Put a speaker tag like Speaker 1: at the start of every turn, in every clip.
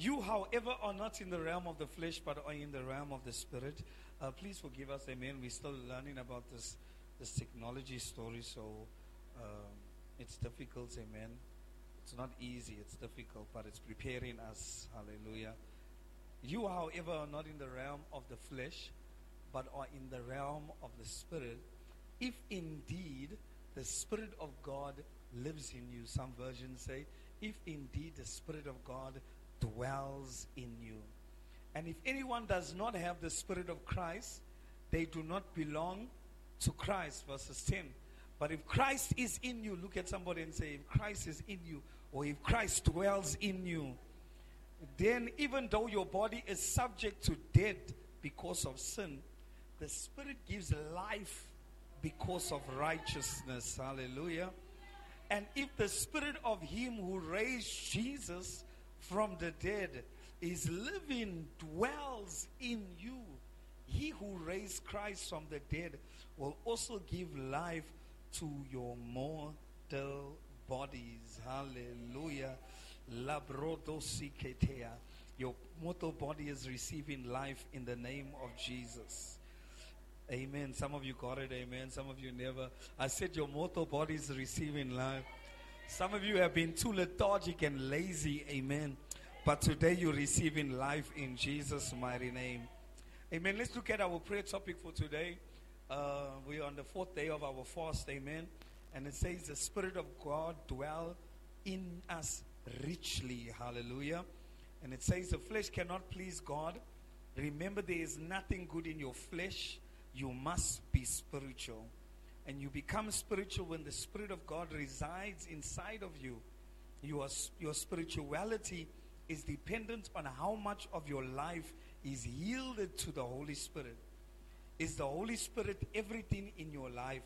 Speaker 1: You, however, are not in the realm of the flesh, but are in the realm of the spirit. Uh, please forgive us, amen. We're still learning about this, this technology story, so um, it's difficult, amen. It's not easy, it's difficult, but it's preparing us. Hallelujah. You, however, are not in the realm of the flesh, but are in the realm of the spirit. If indeed the Spirit of God lives in you, some versions say, if indeed the Spirit of God dwells in you. And if anyone does not have the Spirit of Christ, they do not belong to Christ. Verses 10. But if Christ is in you, look at somebody and say, if Christ is in you, or if Christ dwells in you, then even though your body is subject to death because of sin, the Spirit gives life because of righteousness. Hallelujah. And if the Spirit of Him who raised Jesus from the dead is living, dwells in you, He who raised Christ from the dead will also give life to your mortal bodies. Hallelujah. Labrodosiketea. Your mortal body is receiving life in the name of Jesus. Amen. Some of you got it. Amen. Some of you never. I said your mortal body is receiving life. Some of you have been too lethargic and lazy. Amen. But today you're receiving life in Jesus' mighty name. Amen. Let's look at our prayer topic for today. Uh, we are on the fourth day of our fast. Amen. And it says, The Spirit of God dwell in us richly. Hallelujah. And it says, The flesh cannot please God. Remember, there is nothing good in your flesh you must be spiritual. And you become spiritual when the Spirit of God resides inside of you. Your, your spirituality is dependent on how much of your life is yielded to the Holy Spirit. Is the Holy Spirit everything in your life?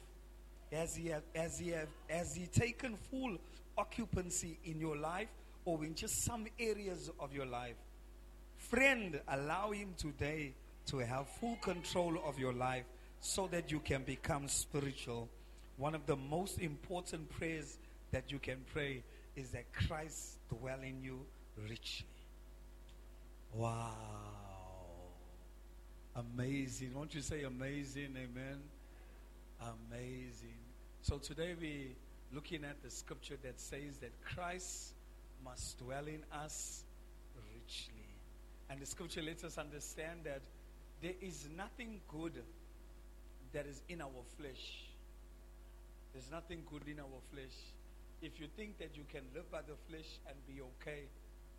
Speaker 1: Has he, have, has, he have, has he taken full occupancy in your life or in just some areas of your life? Friend, allow him today to have full control of your life so that you can become spiritual. One of the most important prayers that you can pray is that Christ dwell in you richly. Wow. Amazing. Won't you say amazing? Amen. Amazing. So today we're looking at the scripture that says that Christ must dwell in us richly. And the scripture lets us understand that there is nothing good that is in our flesh. There's nothing good in our flesh. If you think that you can live by the flesh and be okay,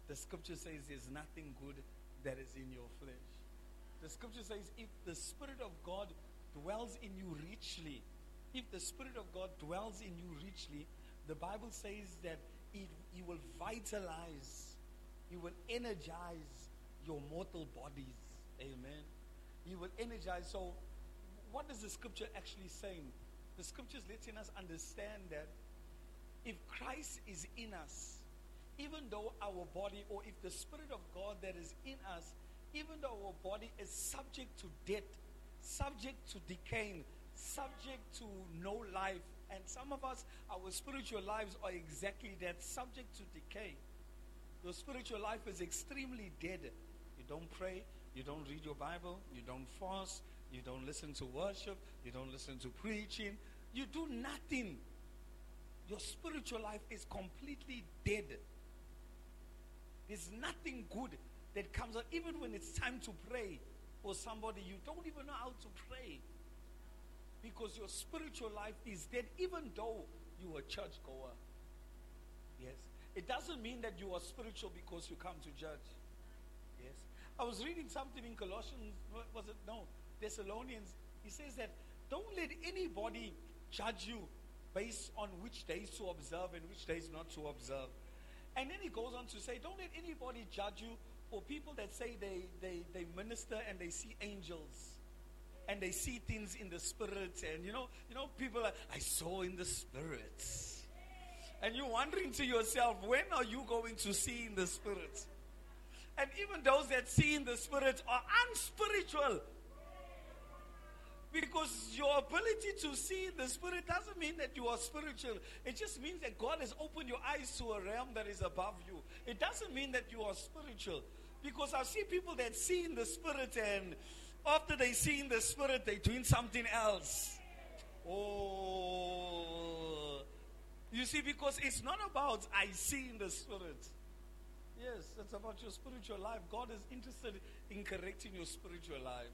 Speaker 1: the scripture says there's nothing good that is in your flesh. The scripture says if the Spirit of God dwells in you richly, if the Spirit of God dwells in you richly, the Bible says that it, will vitalize, He will energize your mortal bodies. Amen. He will energize. So, what is the scripture actually saying? The scripture is letting us understand that if Christ is in us, even though our body, or if the Spirit of God that is in us, even though our body is subject to death, subject to decaying, subject to no life, and some of us, our spiritual lives are exactly that, subject to decay. Your spiritual life is extremely dead. You don't pray, you don't read your Bible. You don't fast. You don't listen to worship. You don't listen to preaching. You do nothing. Your spiritual life is completely dead. There's nothing good that comes out. Even when it's time to pray for somebody, you don't even know how to pray. Because your spiritual life is dead, even though you are a church goer. Yes. It doesn't mean that you are spiritual because you come to church. Yes. I was reading something in Colossians, was it? No, Thessalonians. He says that don't let anybody judge you based on which days to observe and which days not to observe. And then he goes on to say, don't let anybody judge you for people that say they, they, they minister and they see angels and they see things in the spirit. And you know, you know, people are, I saw in the spirit. And you're wondering to yourself, when are you going to see in the spirit? And even those that see in the spirit are unspiritual. Because your ability to see the Spirit doesn't mean that you are spiritual. It just means that God has opened your eyes to a realm that is above you. It doesn't mean that you are spiritual. Because I see people that see in the Spirit and after they see in the Spirit, they're doing something else. Oh. You see, because it's not about I see in the Spirit. Yes, it's about your spiritual life. God is interested in correcting your spiritual life.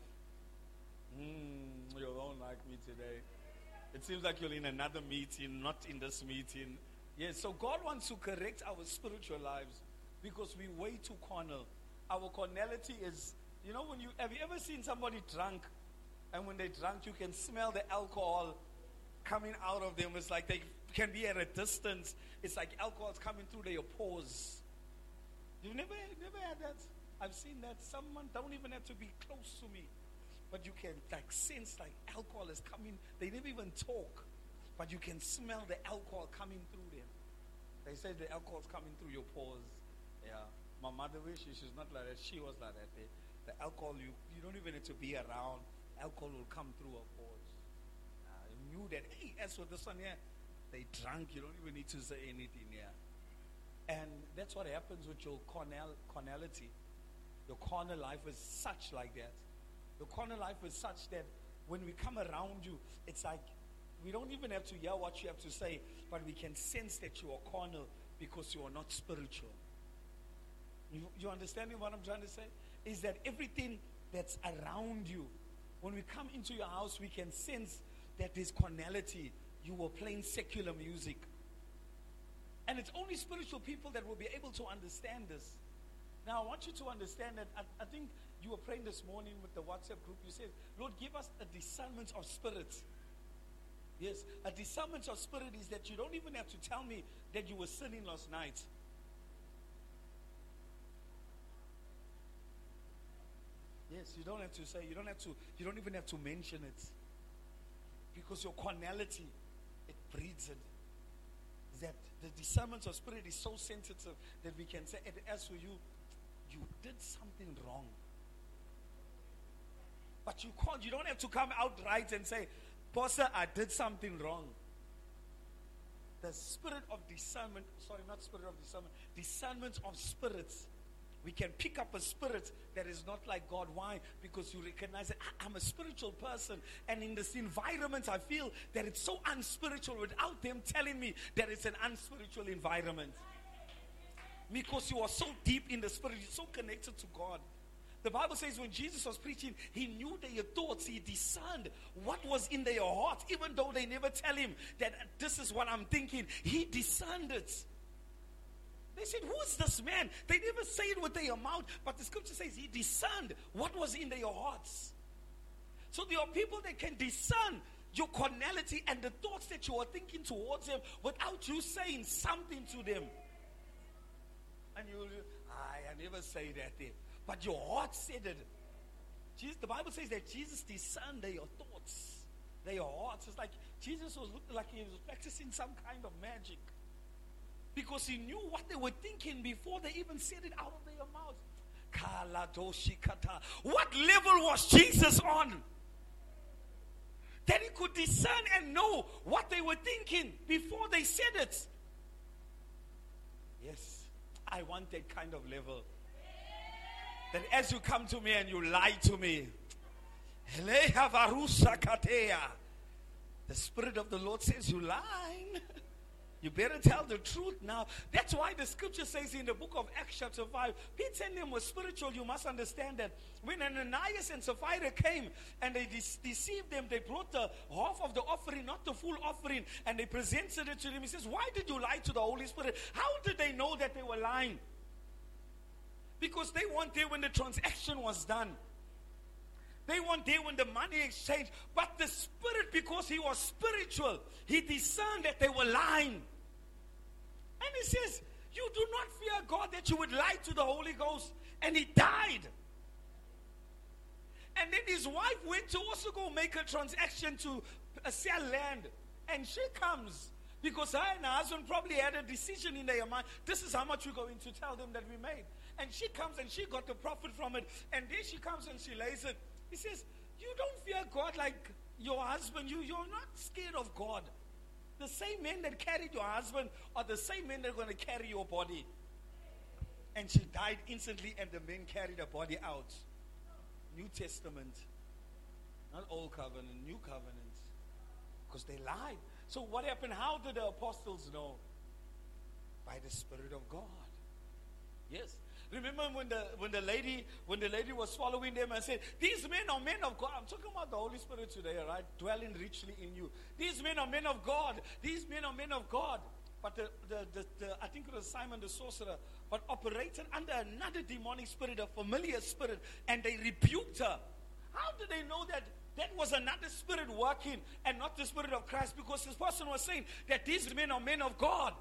Speaker 1: Mm, you don't like me today. It seems like you're in another meeting, not in this meeting. Yes, so God wants to correct our spiritual lives because we're way too carnal. Our carnality is, you know, when you have you ever seen somebody drunk, and when they drunk, you can smell the alcohol coming out of them. It's like they can be at a distance. It's like alcohol's coming through their pores. You've never, never had that. I've seen that. Someone don't even have to be close to me but you can like sense like alcohol is coming. They never even talk, but you can smell the alcohol coming through them. They say the alcohol is coming through your pores. Yeah. My mother wishes she's not like that. She was like that. The, the alcohol, you, you don't even need to be around. Alcohol will come through her pores. Uh, you knew that, hey, as for this one here, they drank. You don't even need to say anything here. And that's what happens with your carnal, carnality. Your carnal life is such like that. The corner life is such that when we come around you, it's like we don't even have to hear what you have to say, but we can sense that you are carnal because you are not spiritual. You, you understanding what I'm trying to say? Is that everything that's around you, when we come into your house, we can sense that there's carnality. You were playing secular music. And it's only spiritual people that will be able to understand this. Now, I want you to understand that I, I think you were praying this morning with the WhatsApp group. You said, Lord, give us a discernment of spirit. Yes, a discernment of spirit is that you don't even have to tell me that you were sinning last night. Yes, you don't have to say, you don't have to, you don't even have to mention it. Because your carnality, it breeds it. That the discernment of spirit is so sensitive that we can say, and as for you, you did something wrong. But you can't, you don't have to come outright and say, Pastor, I did something wrong. The spirit of discernment, sorry, not spirit of discernment, discernment of spirits. We can pick up a spirit that is not like God. Why? Because you recognize that I'm a spiritual person. And in this environment, I feel that it's so unspiritual without them telling me that it's an unspiritual environment. Because you are so deep in the spirit, you're so connected to God. The Bible says when Jesus was preaching, he knew their thoughts. He discerned what was in their hearts, even though they never tell him that this is what I'm thinking. He discerned it. They said, Who is this man? They never say it with their mouth, but the scripture says he discerned what was in their hearts. So there are people that can discern your carnality and the thoughts that you are thinking towards them without you saying something to them. And you, I, I never say that there. But your heart said it. Jesus, the Bible says that Jesus discerned their thoughts, their hearts. It's like Jesus was looking like he was practicing some kind of magic. Because he knew what they were thinking before they even said it out of their mouth. What level was Jesus on? That he could discern and know what they were thinking before they said it. Yes, I want that kind of level that as you come to me and you lie to me, the Spirit of the Lord says you lying. You better tell the truth now. That's why the scripture says in the book of Acts, chapter 5, Peter and them were spiritual. You must understand that when Ananias and Sapphira came and they de- deceived them, they brought the half of the offering, not the full offering, and they presented it to them. He says, Why did you lie to the Holy Spirit? How did they know that they were lying? Because they weren't there when the transaction was done. They weren't there when the money exchanged. But the Spirit, because he was spiritual, he discerned that they were lying. And he says, You do not fear God that you would lie to the Holy Ghost. And he died. And then his wife went to also go make a transaction to uh, sell land. And she comes because her and her husband probably had a decision in their mind. This is how much we're going to tell them that we made. And she comes and she got the profit from it. And then she comes and she lays it. He says, You don't fear God like your husband, you, you're not scared of God. The same men that carried your husband are the same men that are going to carry your body. And she died instantly, and the men carried her body out. New Testament. Not Old Covenant, New Covenant. Because they lied. So what happened? How did the apostles know? By the Spirit of God. Yes. Remember when the when the lady when the lady was following them and said, These men are men of God. I'm talking about the Holy Spirit today, right? Dwelling richly in you. These men are men of God. These men are men of God. But the, the, the, the I think it was Simon the sorcerer, but operated under another demonic spirit, a familiar spirit, and they rebuked her. How did they know that that was another spirit working and not the spirit of Christ? Because this person was saying that these men are men of God.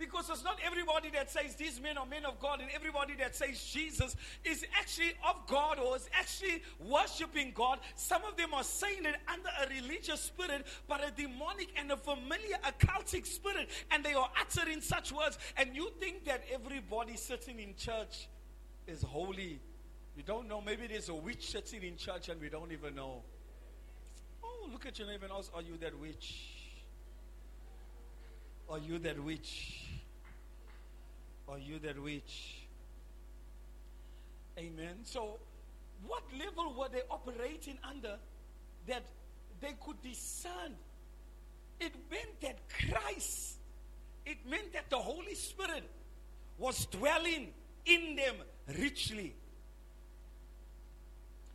Speaker 1: Because it's not everybody that says these men are men of God and everybody that says Jesus is actually of God or is actually worshiping God. Some of them are saying it under a religious spirit, but a demonic and a familiar occultic spirit, and they are uttering such words. And you think that everybody sitting in church is holy. You don't know. Maybe there's a witch sitting in church and we don't even know. Oh, look at your neighbor and ask, Are you that witch? Are you that witch? Are you that witch? Amen. So, what level were they operating under that they could discern? It meant that Christ, it meant that the Holy Spirit was dwelling in them richly.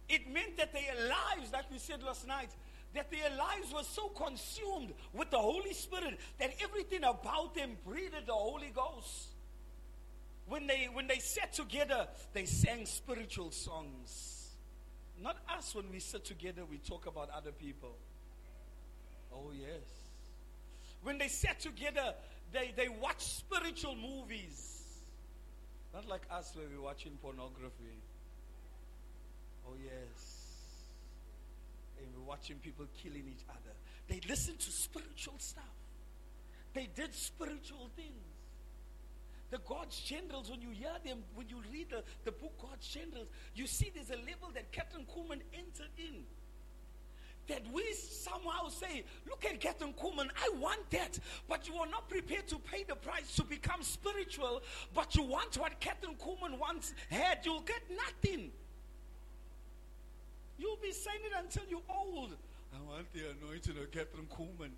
Speaker 1: It meant that their lives, like we said last night, that their lives were so consumed with the Holy Spirit that everything about them breathed the Holy Ghost. When they when they sat together, they sang spiritual songs. Not us when we sit together, we talk about other people. Oh yes. When they sat together, they, they watch spiritual movies. Not like us where we're watching pornography. Oh yes. And we're watching people killing each other. They listen to spiritual stuff. They did spiritual things. The God's generals, when you hear them, when you read the, the book God's generals, you see there's a level that Kathryn Kuhlman entered in. That we somehow say, look at Kathryn Kuhlman, I want that. But you are not prepared to pay the price to become spiritual, but you want what Kathryn Kuhlman once had, you'll get nothing. You'll be saying it until you're old. I want the anointing of Kathryn Kuhlman.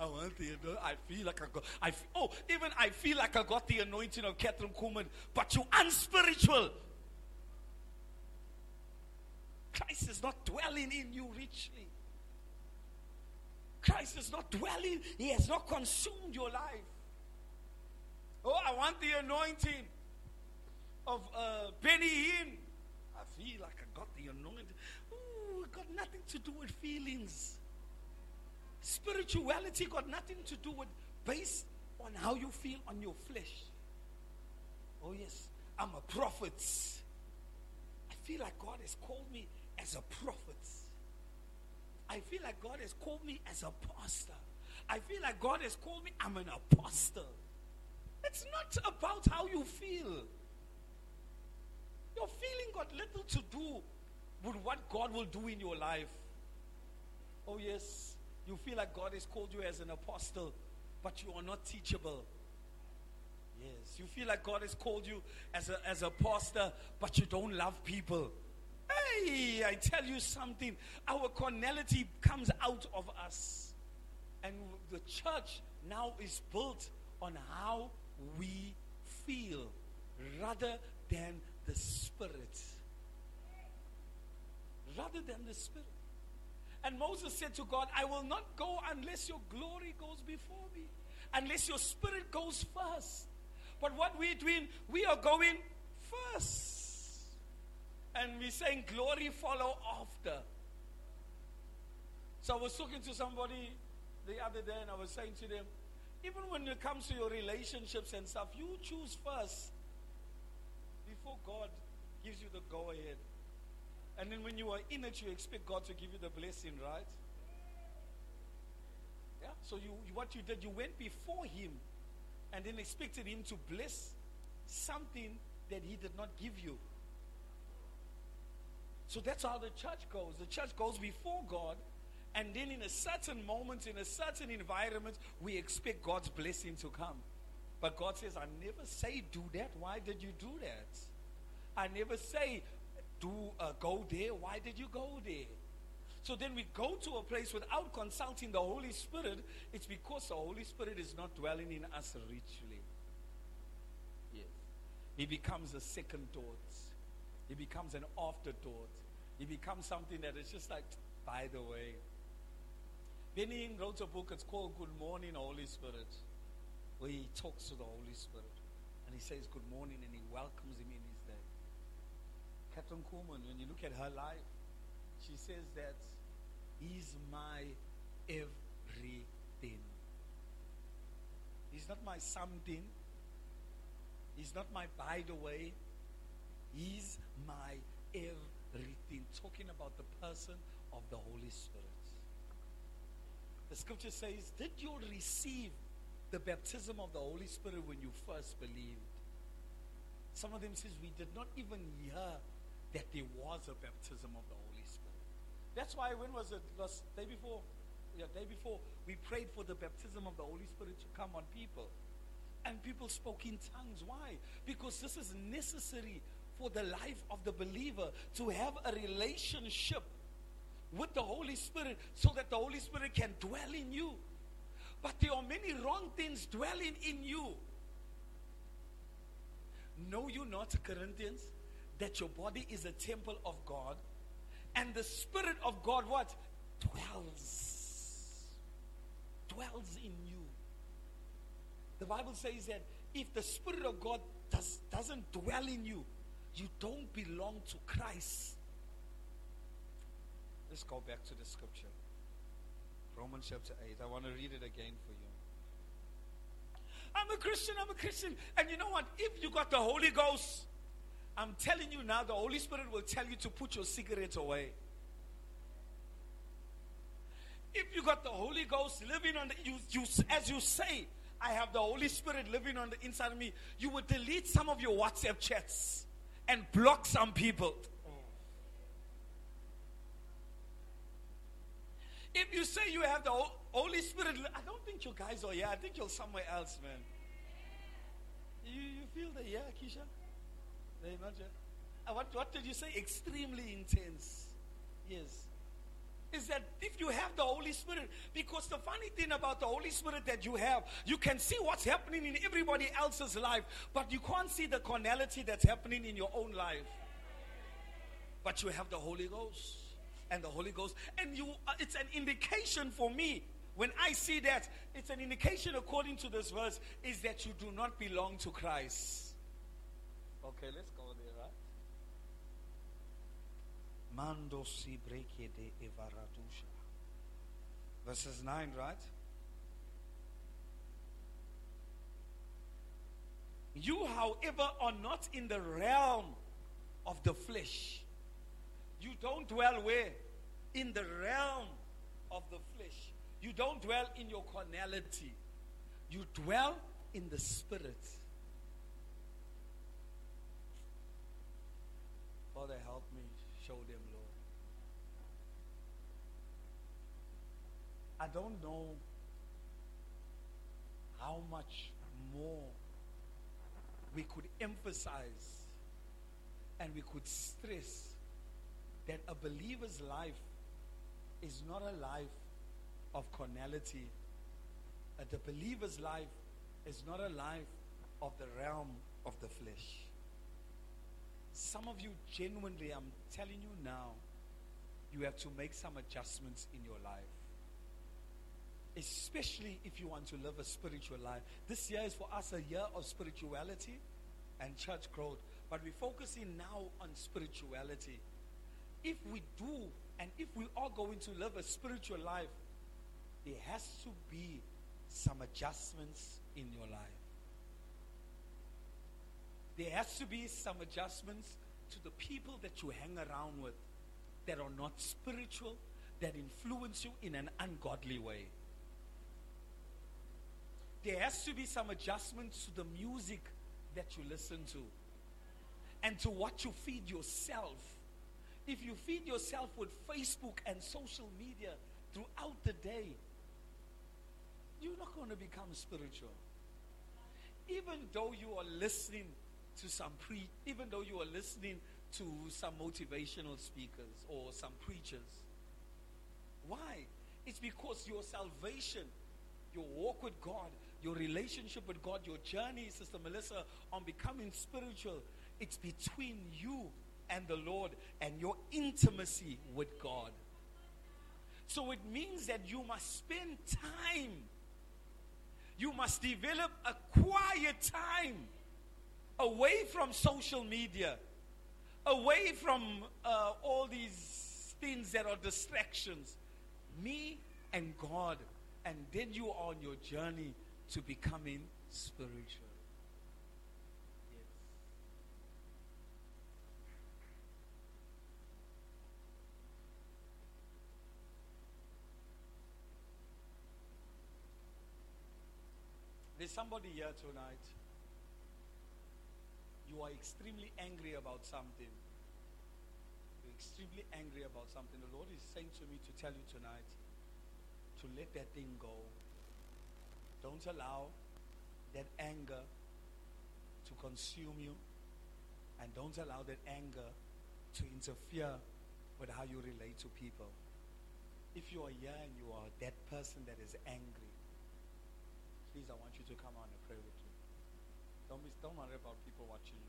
Speaker 1: I want the I feel like I got I oh even I feel like I got the anointing of Kathryn Kuhlman, but you unspiritual. Christ is not dwelling in you richly. Christ is not dwelling, He has not consumed your life. Oh, I want the anointing of uh, Benny Hinn. I feel like I got the anointing. Got nothing to do with feelings. Spirituality got nothing to do with based on how you feel on your flesh. Oh, yes, I'm a prophet. I feel like God has called me as a prophet. I feel like God has called me as a pastor. I feel like God has called me, I'm an apostle. It's not about how you feel. Your feeling got little to do with what God will do in your life. Oh, yes. You feel like God has called you as an apostle, but you are not teachable. Yes. You feel like God has called you as a, as a pastor, but you don't love people. Hey, I tell you something. Our carnality comes out of us. And the church now is built on how we feel rather than the spirit. Rather than the spirit. And Moses said to God, I will not go unless your glory goes before me, unless your spirit goes first. But what we're doing, we are going first. And we're saying glory follow after. So I was talking to somebody the other day and I was saying to them, even when it comes to your relationships and stuff, you choose first before God gives you the go ahead. And then when you are in it, you expect God to give you the blessing, right? Yeah. So you, what you did, you went before Him, and then expected Him to bless something that He did not give you. So that's how the church goes. The church goes before God, and then in a certain moment, in a certain environment, we expect God's blessing to come. But God says, I never say do that. Why did you do that? I never say do uh, go there. Why did you go there? So then we go to a place without consulting the Holy Spirit. It's because the Holy Spirit is not dwelling in us richly. Yes. He becomes a second thought. He becomes an afterthought. He becomes something that is just like, by the way. Benny wrote a book, it's called Good Morning, Holy Spirit, where he talks to the Holy Spirit. And he says good morning and he welcomes him in his day. Kathryn Kuhlman, when you look at her life, she says that he's my everything. He's not my something. He's not my by the way. He's my everything. Talking about the person of the Holy Spirit. The scripture says, Did you receive the baptism of the Holy Spirit when you first believed? Some of them says we did not even hear that there was a baptism of the Holy Spirit. That's why when was it? Last day before, yeah, day before we prayed for the baptism of the Holy Spirit to come on people. And people spoke in tongues. Why? Because this is necessary for the life of the believer to have a relationship with the Holy Spirit so that the Holy Spirit can dwell in you. But there are many wrong things dwelling in you. Know you not, Corinthians, that your body is a temple of God and the Spirit of God what? Dwells. Dwells in you. The Bible says that if the Spirit of God does, doesn't dwell in you, you don't belong to Christ. Let's go back to the scripture. Romans chapter 8. I want to read it again for you. I'm a Christian, I'm a Christian. And you know what? If you got the Holy Ghost, I'm telling you now, the Holy Spirit will tell you to put your cigarettes away. If you got the Holy Ghost living on the, you, you, as you say, I have the Holy Spirit living on the inside of me, you would delete some of your WhatsApp chats and block some people. If you say you have the Holy Spirit, I don't think you guys are here. I think you're somewhere else, man. You, you feel the yeah, Keisha? Here. Uh, what, what did you say? Extremely intense. Yes. Is that if you have the Holy Spirit, because the funny thing about the Holy Spirit that you have, you can see what's happening in everybody else's life, but you can't see the carnality that's happening in your own life. But you have the Holy Ghost and the Holy Ghost. And you, uh, it's an indication for me. When I see that, it's an indication according to this verse, is that you do not belong to Christ. Okay, let's go there, right? Mando si breke de evaradusha. Verses 9, right? You, however, are not in the realm of the flesh you don't dwell where? In the realm of the flesh. You don't dwell in your carnality. You dwell in the spirit. Father, help me show them, Lord. I don't know how much more we could emphasize and we could stress that a believer's life is not a life of carnality. That the believer's life is not a life of the realm of the flesh. Some of you, genuinely, I'm telling you now, you have to make some adjustments in your life. Especially if you want to live a spiritual life. This year is for us a year of spirituality and church growth. But we're focusing now on spirituality if we do and if we are going to live a spiritual life, there has to be some adjustments in your life. There has to be some adjustments to the people that you hang around with that are not spiritual, that influence you in an ungodly way. There has to be some adjustments to the music that you listen to and to what you feed yourself If you feed yourself with Facebook and social media throughout the day, you're not going to become spiritual. Even though you are listening to some pre, even though you are listening to some motivational speakers or some preachers. Why? It's because your salvation, your walk with God, your relationship with God, your journey, Sister Melissa, on becoming spiritual, it's between you and the Lord and your intimacy with God. So it means that you must spend time. You must develop a quiet time away from social media, away from uh, all these things that are distractions. Me and God. And then you are on your journey to becoming spiritual. Yes. There's somebody here tonight. You are extremely angry about something. You're extremely angry about something. The Lord is saying to me to tell you tonight to let that thing go. Don't allow that anger to consume you. And don't allow that anger to interfere with how you relate to people. If you are here and you are that person that is angry, please, I want you to come on and pray with me. Don't, be, don't worry about people watching.